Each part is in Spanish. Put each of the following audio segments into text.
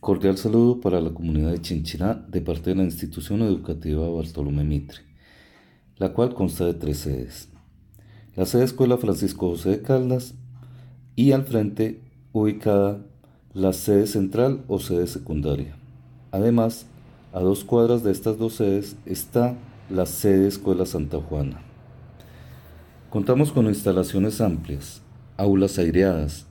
Cordial saludo para la comunidad de Chinchiná de parte de la institución educativa Bartolomé Mitre, la cual consta de tres sedes. La sede Escuela Francisco José de Caldas y al frente ubicada la sede central o sede secundaria. Además, a dos cuadras de estas dos sedes está la sede Escuela Santa Juana. Contamos con instalaciones amplias, aulas aireadas,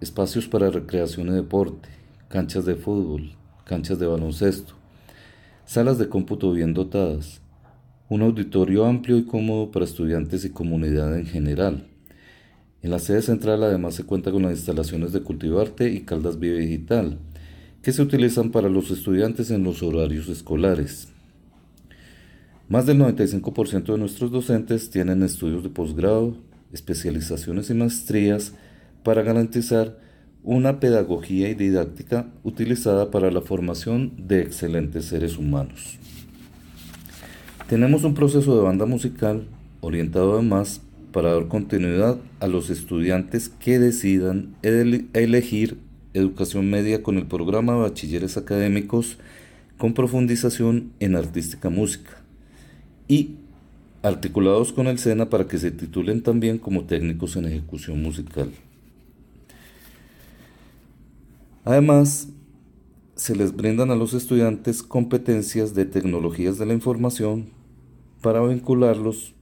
espacios para recreación y deporte, canchas de fútbol, canchas de baloncesto, salas de cómputo bien dotadas, un auditorio amplio y cómodo para estudiantes y comunidad en general. En la sede central además se cuenta con las instalaciones de Cultivarte y Caldas Vive Digital, que se utilizan para los estudiantes en los horarios escolares. Más del 95% de nuestros docentes tienen estudios de posgrado, especializaciones y maestrías para garantizar una pedagogía y didáctica utilizada para la formación de excelentes seres humanos. Tenemos un proceso de banda musical orientado además para dar continuidad a los estudiantes que decidan elegir educación media con el programa de bachilleres académicos con profundización en artística música y articulados con el SENA para que se titulen también como técnicos en ejecución musical. Además, se les brindan a los estudiantes competencias de tecnologías de la información para vincularlos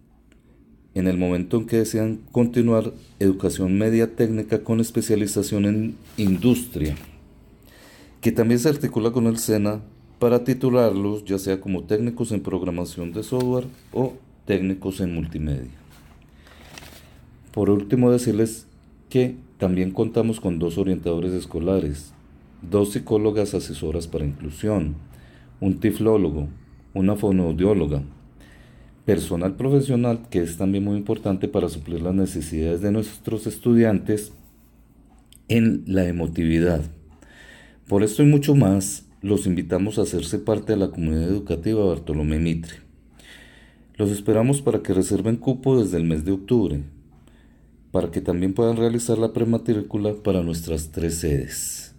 en el momento en que desean continuar educación media técnica con especialización en industria, que también se articula con el SENA para titularlos ya sea como técnicos en programación de software o técnicos en multimedia. Por último, decirles que también contamos con dos orientadores escolares, dos psicólogas asesoras para inclusión, un tiflólogo, una fonoaudióloga, personal profesional que es también muy importante para suplir las necesidades de nuestros estudiantes en la emotividad. Por esto y mucho más, los invitamos a hacerse parte de la comunidad educativa Bartolomé Mitre. Los esperamos para que reserven cupo desde el mes de octubre, para que también puedan realizar la prematrícula para nuestras tres sedes.